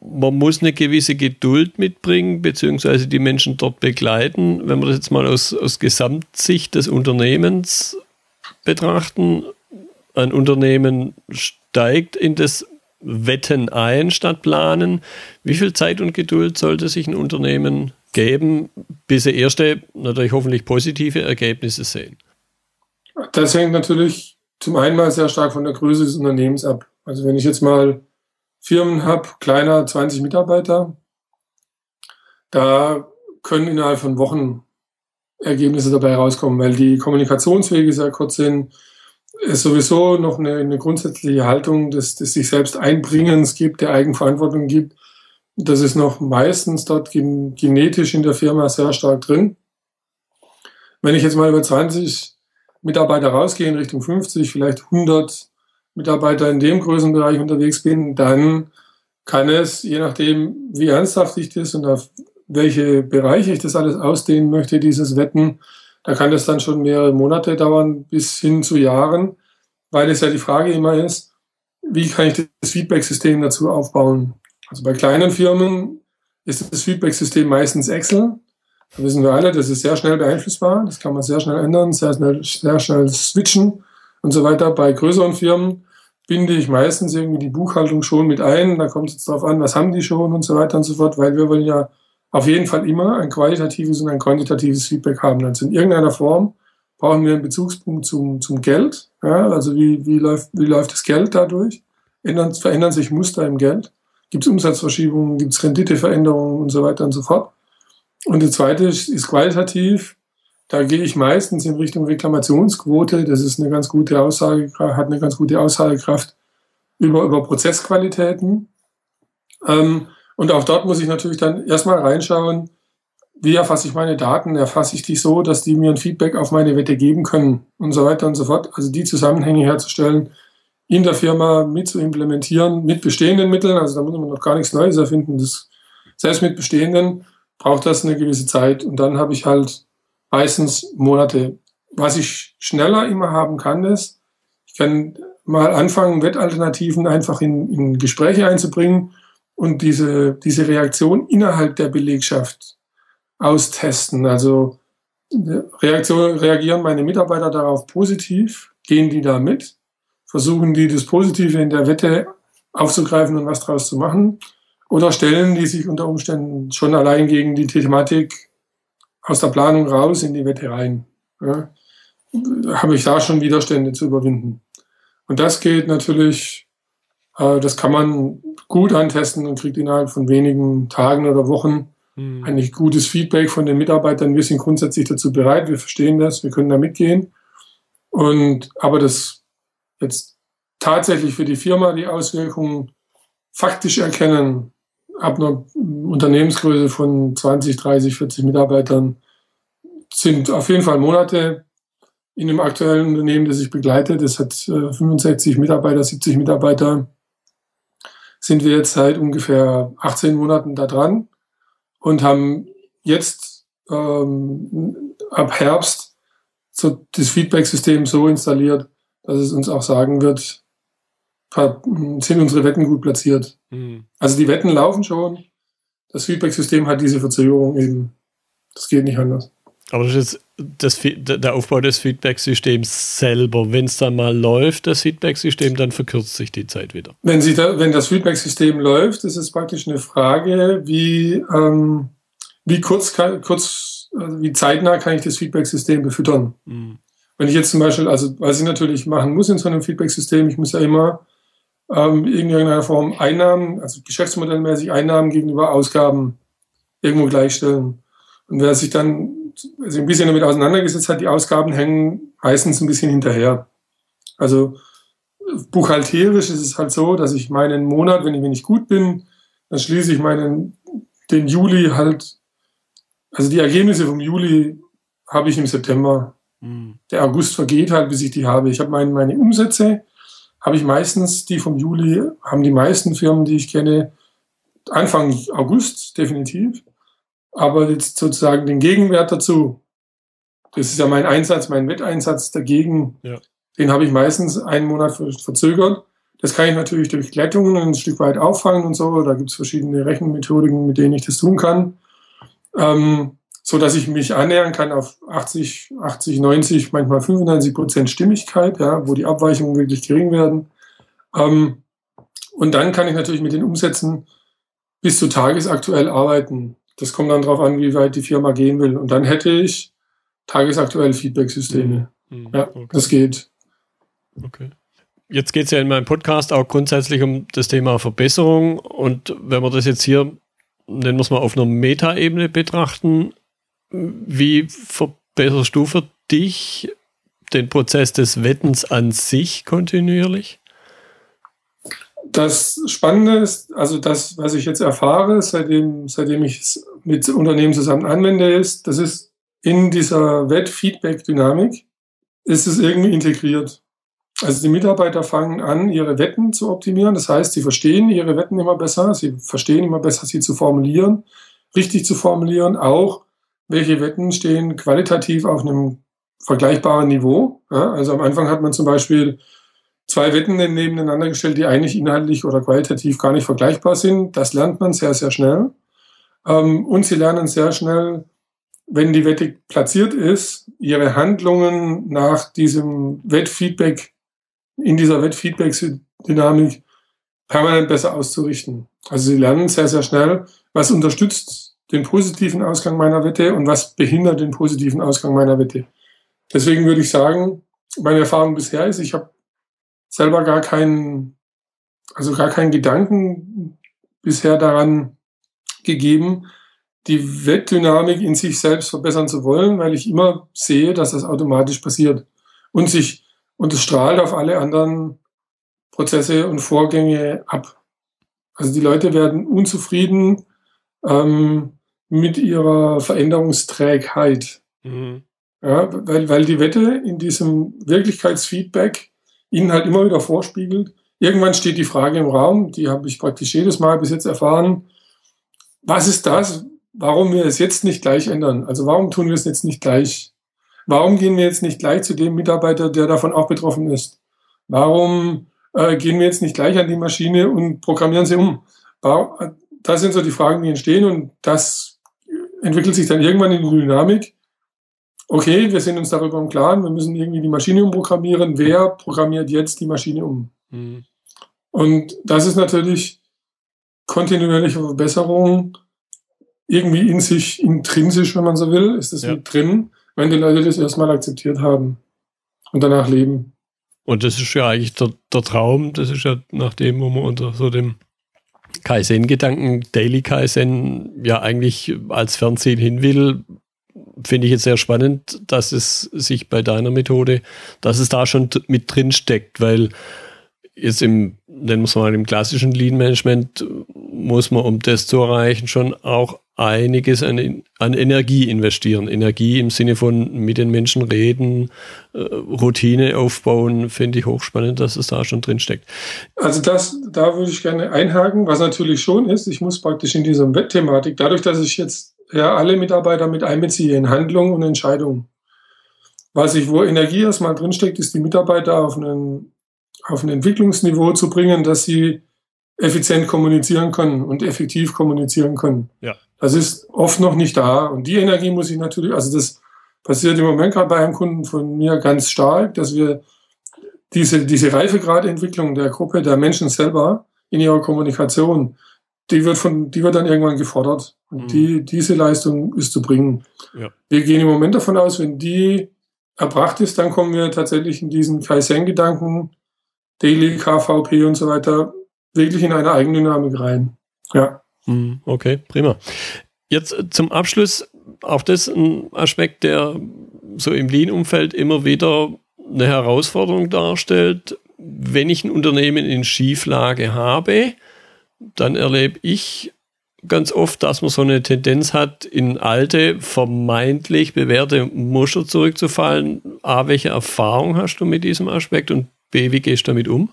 Man muss eine gewisse Geduld mitbringen, beziehungsweise die Menschen dort begleiten. Wenn wir das jetzt mal aus, aus Gesamtsicht des Unternehmens betrachten, ein Unternehmen steigt in das Wetten ein statt planen. Wie viel Zeit und Geduld sollte sich ein Unternehmen geben, bis er erste, natürlich hoffentlich positive Ergebnisse sehen? Das hängt natürlich zum einen mal sehr stark von der Größe des Unternehmens ab. Also wenn ich jetzt mal Firmen habe, kleiner 20 Mitarbeiter, da können innerhalb von Wochen Ergebnisse dabei rauskommen, weil die Kommunikationswege sehr kurz sind. Es sowieso noch eine, eine grundsätzliche Haltung des, des sich selbst Einbringens gibt, der Eigenverantwortung gibt. Das ist noch meistens dort genetisch in der Firma sehr stark drin. Wenn ich jetzt mal über 20 Mitarbeiter rausgehen, Richtung 50, vielleicht 100 Mitarbeiter in dem Größenbereich unterwegs bin, dann kann es, je nachdem, wie ernsthaft ich das und auf welche Bereiche ich das alles ausdehnen möchte, dieses Wetten, da kann das dann schon mehrere Monate dauern, bis hin zu Jahren, weil es ja die Frage immer ist, wie kann ich das Feedback-System dazu aufbauen? Also bei kleinen Firmen ist das Feedback-System meistens Excel. Da wissen wir alle, das ist sehr schnell beeinflussbar, das kann man sehr schnell ändern, sehr schnell, sehr schnell switchen und so weiter. Bei größeren Firmen binde ich meistens irgendwie die Buchhaltung schon mit ein. Da kommt es jetzt darauf an, was haben die schon und so weiter und so fort, weil wir wollen ja auf jeden Fall immer ein qualitatives und ein quantitatives Feedback haben. Also in irgendeiner Form brauchen wir einen Bezugspunkt zum, zum Geld. Ja, also wie, wie, läuft, wie läuft das Geld dadurch? Ändern, verändern sich Muster im Geld? Gibt es Umsatzverschiebungen? Gibt es Renditeveränderungen und so weiter und so fort? Und das zweite ist, qualitativ. Da gehe ich meistens in Richtung Reklamationsquote. Das ist eine ganz gute Aussage, hat eine ganz gute Aussagekraft über, über Prozessqualitäten. Ähm, und auch dort muss ich natürlich dann erstmal reinschauen, wie erfasse ich meine Daten? Erfasse ich die so, dass die mir ein Feedback auf meine Wette geben können und so weiter und so fort. Also die Zusammenhänge herzustellen, in der Firma mit zu implementieren, mit bestehenden Mitteln. Also da muss man noch gar nichts Neues erfinden. Das, selbst mit bestehenden braucht das eine gewisse Zeit. Und dann habe ich halt meistens Monate. Was ich schneller immer haben kann, ist, ich kann mal anfangen, Wettalternativen einfach in, in Gespräche einzubringen und diese, diese Reaktion innerhalb der Belegschaft austesten. Also Reaktion, reagieren meine Mitarbeiter darauf positiv? Gehen die da mit? Versuchen die das Positive in der Wette aufzugreifen und was draus zu machen? Oder stellen die sich unter Umständen schon allein gegen die Thematik aus der Planung raus in die Wette rein? Ja? Habe ich da schon Widerstände zu überwinden? Und das geht natürlich, äh, das kann man gut antesten und kriegt innerhalb von wenigen Tagen oder Wochen mhm. eigentlich gutes Feedback von den Mitarbeitern. Wir sind grundsätzlich dazu bereit, wir verstehen das, wir können da mitgehen. Und aber das jetzt tatsächlich für die Firma die Auswirkungen faktisch erkennen, ab einer Unternehmensgröße von 20, 30, 40 Mitarbeitern sind auf jeden Fall Monate in dem aktuellen Unternehmen, das ich begleite. Das hat 65 äh, Mitarbeiter, 70 Mitarbeiter. Sind wir jetzt seit ungefähr 18 Monaten da dran und haben jetzt ähm, ab Herbst so das Feedback-System so installiert, dass es uns auch sagen wird, sind unsere Wetten gut platziert. Mhm. Also die Wetten laufen schon. Das Feedback-System hat diese Verzögerung eben. Das geht nicht anders. Aber das ist das, der Aufbau des Feedback-Systems selber. Wenn es dann mal läuft, das Feedback-System, dann verkürzt sich die Zeit wieder. Wenn, Sie da, wenn das Feedback-System läuft, ist es praktisch eine Frage, wie, ähm, wie kurz, kann, kurz also wie zeitnah kann ich das Feedback-System befüttern. Mhm. Wenn ich jetzt zum Beispiel, also was ich natürlich machen muss in so einem Feedback-System, ich muss ja immer ähm, in irgendeiner Form Einnahmen, also geschäftsmodellmäßig Einnahmen gegenüber Ausgaben irgendwo gleichstellen. Und wer sich dann also ein bisschen damit auseinandergesetzt hat, die Ausgaben hängen meistens ein bisschen hinterher. Also buchhalterisch ist es halt so, dass ich meinen Monat, wenn ich, wenn ich gut bin, dann schließe ich meinen, den Juli halt, also die Ergebnisse vom Juli habe ich im September. Mhm. Der August vergeht halt, bis ich die habe. Ich habe meine, meine Umsätze, habe ich meistens, die vom Juli, haben die meisten Firmen, die ich kenne, Anfang August definitiv. Aber jetzt sozusagen den Gegenwert dazu, das ist ja mein Einsatz, mein Wetteinsatz dagegen, ja. den habe ich meistens einen Monat verzögert. Das kann ich natürlich durch Glättungen ein Stück weit auffangen und so. Da gibt es verschiedene Rechenmethodiken, mit denen ich das tun kann. Ähm, so dass ich mich annähern kann auf 80, 80, 90, manchmal 95 Prozent Stimmigkeit, ja, wo die Abweichungen wirklich gering werden. Ähm, und dann kann ich natürlich mit den Umsätzen bis zu tagesaktuell arbeiten. Das kommt dann darauf an, wie weit die Firma gehen will. Und dann hätte ich tagesaktuell Feedback-Systeme. Mhm. Ja, okay. das geht. Okay. Jetzt geht es ja in meinem Podcast auch grundsätzlich um das Thema Verbesserung. Und wenn wir das jetzt hier, nennen wir es mal, auf einer Metaebene betrachten, wie verbesserst du für dich den Prozess des Wettens an sich kontinuierlich? Das Spannende ist, also das, was ich jetzt erfahre, seitdem, seitdem ich es mit Unternehmen zusammen anwende, ist, das ist in dieser Wett-Feedback-Dynamik, ist es irgendwie integriert. Also die Mitarbeiter fangen an, ihre Wetten zu optimieren. Das heißt, sie verstehen ihre Wetten immer besser, sie verstehen immer besser, sie zu formulieren, richtig zu formulieren, auch welche Wetten stehen qualitativ auf einem vergleichbaren Niveau. Also am Anfang hat man zum Beispiel zwei Wetten nebeneinander gestellt, die eigentlich inhaltlich oder qualitativ gar nicht vergleichbar sind. Das lernt man sehr, sehr schnell. Ähm, und sie lernen sehr schnell, wenn die Wette platziert ist, ihre Handlungen nach diesem Wettfeedback, in dieser Wettfeedback Dynamik permanent besser auszurichten. Also sie lernen sehr, sehr schnell, was unterstützt den positiven Ausgang meiner Wette und was behindert den positiven Ausgang meiner Wette. Deswegen würde ich sagen, meine Erfahrung bisher ist, ich habe selber gar keinen, also gar keinen Gedanken bisher daran gegeben, die Wettdynamik in sich selbst verbessern zu wollen, weil ich immer sehe, dass das automatisch passiert und sich und es strahlt auf alle anderen Prozesse und Vorgänge ab. Also die Leute werden unzufrieden ähm, mit ihrer Veränderungsträgheit. Mhm. Ja, weil, weil die Wette in diesem Wirklichkeitsfeedback ihnen halt immer wieder vorspiegelt. Irgendwann steht die Frage im Raum, die habe ich praktisch jedes Mal bis jetzt erfahren. Was ist das, warum wir es jetzt nicht gleich ändern? Also warum tun wir es jetzt nicht gleich? Warum gehen wir jetzt nicht gleich zu dem Mitarbeiter, der davon auch betroffen ist? Warum äh, gehen wir jetzt nicht gleich an die Maschine und programmieren sie um? Das sind so die Fragen, die entstehen und das entwickelt sich dann irgendwann in die Dynamik. Okay, wir sind uns darüber im Klaren, wir müssen irgendwie die Maschine umprogrammieren. Wer programmiert jetzt die Maschine um? Mhm. Und das ist natürlich kontinuierliche Verbesserung irgendwie in sich intrinsisch, wenn man so will, ist das ja. mit drin, wenn die Leute das erstmal akzeptiert haben und danach leben. Und das ist ja eigentlich der, der Traum, das ist ja nach dem, wo man unter so dem Kaizen-Gedanken, Daily Kaizen, ja eigentlich als Fernsehen hin will, finde ich jetzt sehr spannend, dass es sich bei deiner Methode, dass es da schon mit drin steckt, weil jetzt im, nennen wir es mal, im klassischen Lean Management muss man, um das zu erreichen, schon auch einiges an, an Energie investieren. Energie im Sinne von mit den Menschen reden, äh, Routine aufbauen, finde ich hochspannend, dass es da schon drin steckt. Also das, da würde ich gerne einhaken, was natürlich schon ist, ich muss praktisch in dieser Wettthematik, dadurch, dass ich jetzt ja alle Mitarbeiter mit einbeziehe in Handlungen und Entscheidungen. Was ich, wo Energie erstmal drinsteckt, ist die Mitarbeiter auf einen auf ein Entwicklungsniveau zu bringen, dass sie effizient kommunizieren können und effektiv kommunizieren können. Ja. Das ist oft noch nicht da. Und die Energie muss ich natürlich, also das passiert im Moment gerade bei einem Kunden von mir ganz stark, dass wir diese, diese Reifegradentwicklung der Gruppe, der Menschen selber in ihrer Kommunikation, die wird von, die wird dann irgendwann gefordert. Und mhm. die, diese Leistung ist zu bringen. Ja. Wir gehen im Moment davon aus, wenn die erbracht ist, dann kommen wir tatsächlich in diesen Kaizen-Gedanken, Daily, KVP und so weiter wirklich in eine Eigendynamik rein. Ja. Hm, okay, prima. Jetzt zum Abschluss auch das ein Aspekt, der so im Lean-Umfeld immer wieder eine Herausforderung darstellt. Wenn ich ein Unternehmen in Schieflage habe, dann erlebe ich ganz oft, dass man so eine Tendenz hat, in alte, vermeintlich bewährte Muster zurückzufallen. A, welche Erfahrung hast du mit diesem Aspekt? Und B, wie gehst du damit um?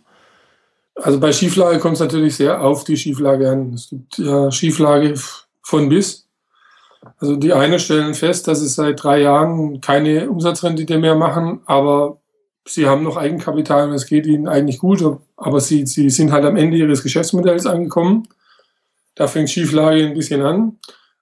Also bei Schieflage kommt es natürlich sehr auf die Schieflage an. Es gibt ja Schieflage von bis. Also die eine stellen fest, dass sie seit drei Jahren keine Umsatzrendite mehr machen, aber sie haben noch Eigenkapital und es geht ihnen eigentlich gut, aber sie, sie sind halt am Ende ihres Geschäftsmodells angekommen. Da fängt Schieflage ein bisschen an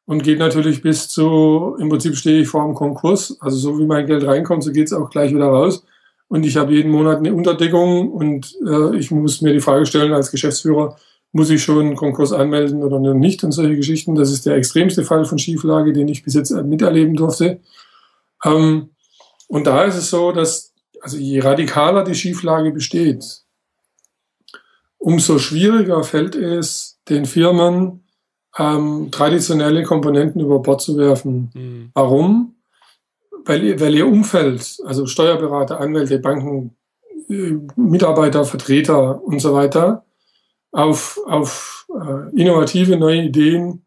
und geht natürlich bis zu, im Prinzip stehe ich vor dem Konkurs. Also so wie mein Geld reinkommt, so geht es auch gleich wieder raus und ich habe jeden Monat eine Unterdeckung und äh, ich muss mir die Frage stellen als Geschäftsführer, muss ich schon einen Konkurs anmelden oder nicht und solche Geschichten. Das ist der extremste Fall von Schieflage, den ich bis jetzt miterleben durfte. Ähm, und da ist es so, dass also je radikaler die Schieflage besteht, umso schwieriger fällt es den Firmen, ähm, traditionelle Komponenten über Bord zu werfen. Mhm. Warum? weil, ihr, weil ihr Umfeld, also Steuerberater, Anwälte, Banken, äh, Mitarbeiter, Vertreter und so weiter, auf, auf äh, innovative neue Ideen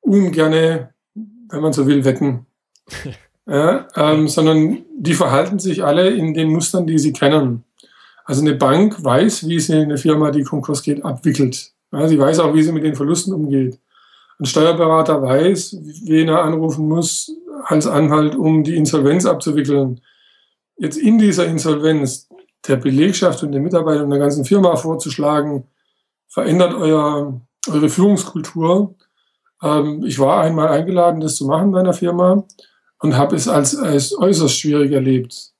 ungerne, wenn man so will, wetten. ja, ähm, sondern die verhalten sich alle in den Mustern, die sie kennen. Also eine Bank weiß, wie sie eine Firma, die Konkurs geht, abwickelt. Ja, sie weiß auch, wie sie mit den Verlusten umgeht. Ein Steuerberater weiß, wen er anrufen muss, als Anhalt, um die Insolvenz abzuwickeln. Jetzt in dieser Insolvenz der Belegschaft und den Mitarbeitern der ganzen Firma vorzuschlagen, verändert euer, eure Führungskultur. Ähm, ich war einmal eingeladen, das zu machen bei einer Firma und habe es als, als äußerst schwierig erlebt.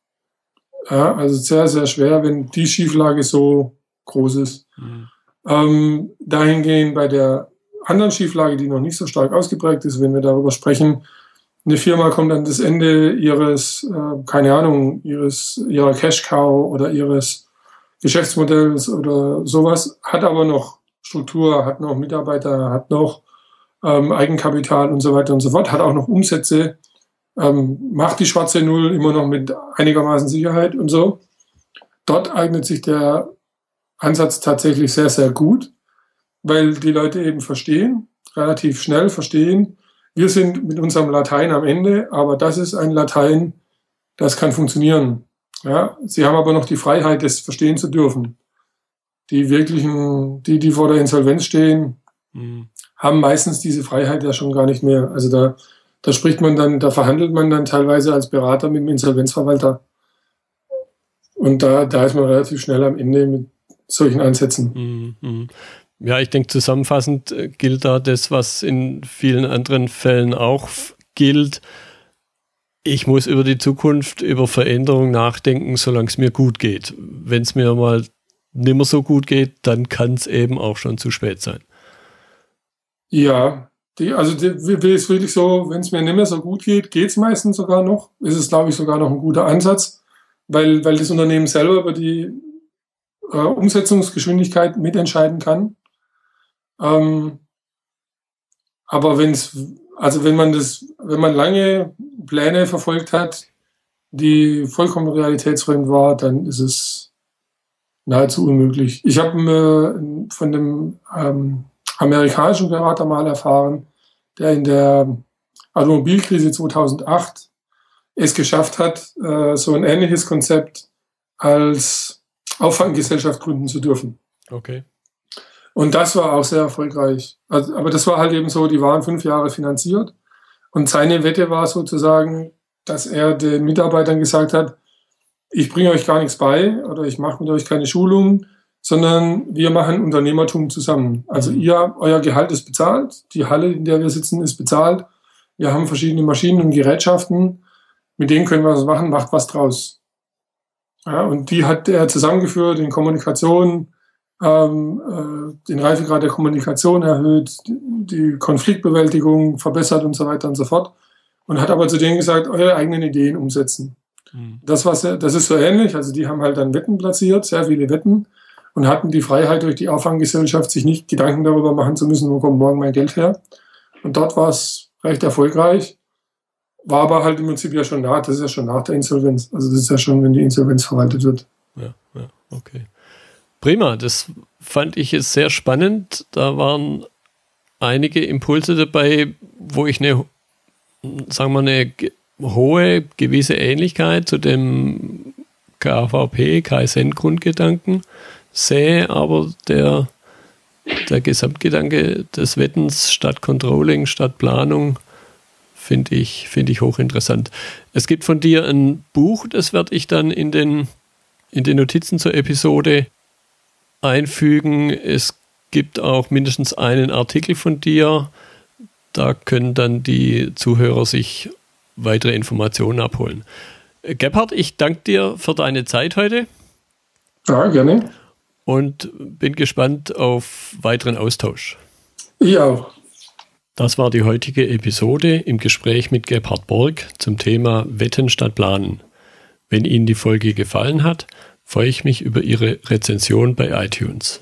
Ja, also sehr, sehr schwer, wenn die Schieflage so Großes. Mhm. Ähm, dahingehend bei der anderen Schieflage, die noch nicht so stark ausgeprägt ist, wenn wir darüber sprechen, eine Firma kommt an das Ende ihres, äh, keine Ahnung, ihres, ihrer Cash Cow oder ihres Geschäftsmodells oder sowas, hat aber noch Struktur, hat noch Mitarbeiter, hat noch ähm, Eigenkapital und so weiter und so fort, hat auch noch Umsätze, ähm, macht die schwarze Null immer noch mit einigermaßen Sicherheit und so. Dort eignet sich der Ansatz tatsächlich sehr, sehr gut, weil die Leute eben verstehen, relativ schnell verstehen, wir sind mit unserem Latein am Ende, aber das ist ein Latein, das kann funktionieren. Ja, sie haben aber noch die Freiheit, das verstehen zu dürfen. Die wirklichen, die, die vor der Insolvenz stehen, mhm. haben meistens diese Freiheit ja schon gar nicht mehr. Also da, da spricht man dann, da verhandelt man dann teilweise als Berater mit dem Insolvenzverwalter. Und da, da ist man relativ schnell am Ende mit solchen Ansätzen. Mhm. Ja, ich denke, zusammenfassend äh, gilt da das, was in vielen anderen Fällen auch gilt. Ich muss über die Zukunft, über Veränderung nachdenken, solange es mir gut geht. Wenn es mir mal nicht mehr so gut geht, dann kann es eben auch schon zu spät sein. Ja, die, also die, ist wirklich so, wenn es mir nicht mehr so gut geht, geht es meistens sogar noch. Ist es, glaube ich, sogar noch ein guter Ansatz, weil, weil das Unternehmen selber über die äh, Umsetzungsgeschwindigkeit mitentscheiden kann. Ähm, aber wenn es, also wenn man das, wenn man lange Pläne verfolgt hat, die vollkommen realitätsfremd war, dann ist es nahezu unmöglich. Ich habe äh, von dem ähm, amerikanischen Berater mal erfahren, der in der Automobilkrise 2008 es geschafft hat, äh, so ein ähnliches Konzept als Auffanggesellschaft gründen zu dürfen. Okay. Und das war auch sehr erfolgreich. Also, aber das war halt eben so, die waren fünf Jahre finanziert. Und seine Wette war sozusagen, dass er den Mitarbeitern gesagt hat, ich bringe euch gar nichts bei oder ich mache mit euch keine Schulung, sondern wir machen Unternehmertum zusammen. Also ihr, euer Gehalt ist bezahlt, die Halle, in der wir sitzen, ist bezahlt. Wir haben verschiedene Maschinen und Gerätschaften, mit denen können wir was machen, macht was draus. Ja, und die hat er zusammengeführt in Kommunikation, ähm, äh, den Reifegrad der Kommunikation erhöht, die Konfliktbewältigung verbessert und so weiter und so fort. Und hat aber zu denen gesagt, eure eigenen Ideen umsetzen. Mhm. Das, was, das ist so ähnlich. Also die haben halt dann Wetten platziert, sehr viele Wetten und hatten die Freiheit durch die Auffanggesellschaft, sich nicht Gedanken darüber machen zu müssen, wo kommt morgen mein Geld her. Und dort war es recht erfolgreich. War aber halt im Prinzip ja schon nach, das ist ja schon nach der Insolvenz. Also das ist ja schon, wenn die Insolvenz verwaltet wird. Ja, ja, okay. Prima, das fand ich jetzt sehr spannend. Da waren einige Impulse dabei, wo ich eine, sagen wir, eine hohe gewisse Ähnlichkeit zu dem KVP, KSN-Grundgedanken sehe, aber der, der Gesamtgedanke des Wettens statt Controlling, statt Planung finde ich, find ich hochinteressant. Es gibt von dir ein Buch, das werde ich dann in den, in den Notizen zur Episode einfügen. Es gibt auch mindestens einen Artikel von dir. Da können dann die Zuhörer sich weitere Informationen abholen. Gebhard, ich danke dir für deine Zeit heute. Ja, gerne. Und bin gespannt auf weiteren Austausch. Ich auch. Das war die heutige Episode im Gespräch mit Gebhard Borg zum Thema Wetten statt Planen. Wenn Ihnen die Folge gefallen hat, freue ich mich über Ihre Rezension bei iTunes.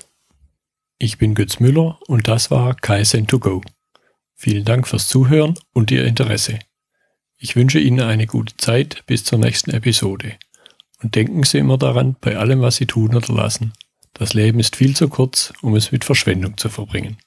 Ich bin Götz Müller und das war Kaizen2Go. Vielen Dank fürs Zuhören und Ihr Interesse. Ich wünsche Ihnen eine gute Zeit bis zur nächsten Episode. Und denken Sie immer daran, bei allem, was Sie tun oder lassen. Das Leben ist viel zu kurz, um es mit Verschwendung zu verbringen.